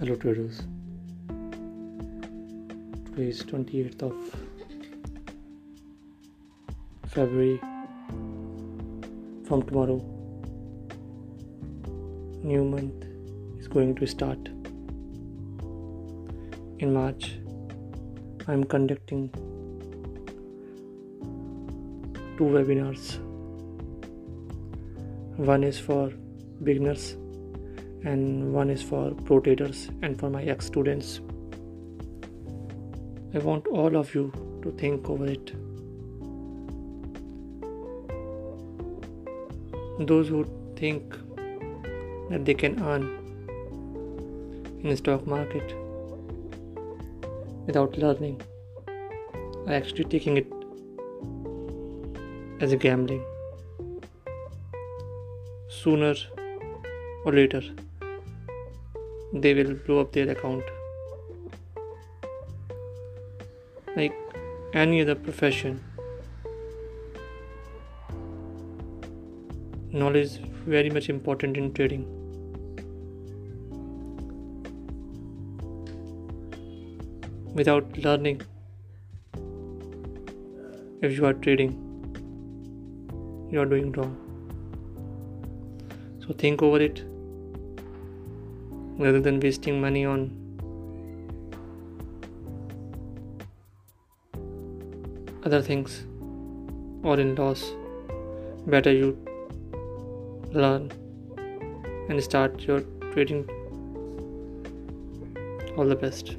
Hello traders. Today is 28th of February. From tomorrow, new month is going to start. In March, I am conducting two webinars. One is for beginners and one is for pro traders and for my ex students. I want all of you to think over it. Those who think that they can earn in the stock market without learning are actually taking it as a gambling. Sooner or later, they will blow up their account. Like any other profession, knowledge is very much important in trading. Without learning, if you are trading, you are doing wrong. So think over it rather than wasting money on. Other things or in loss better you learn and start your trading. All the best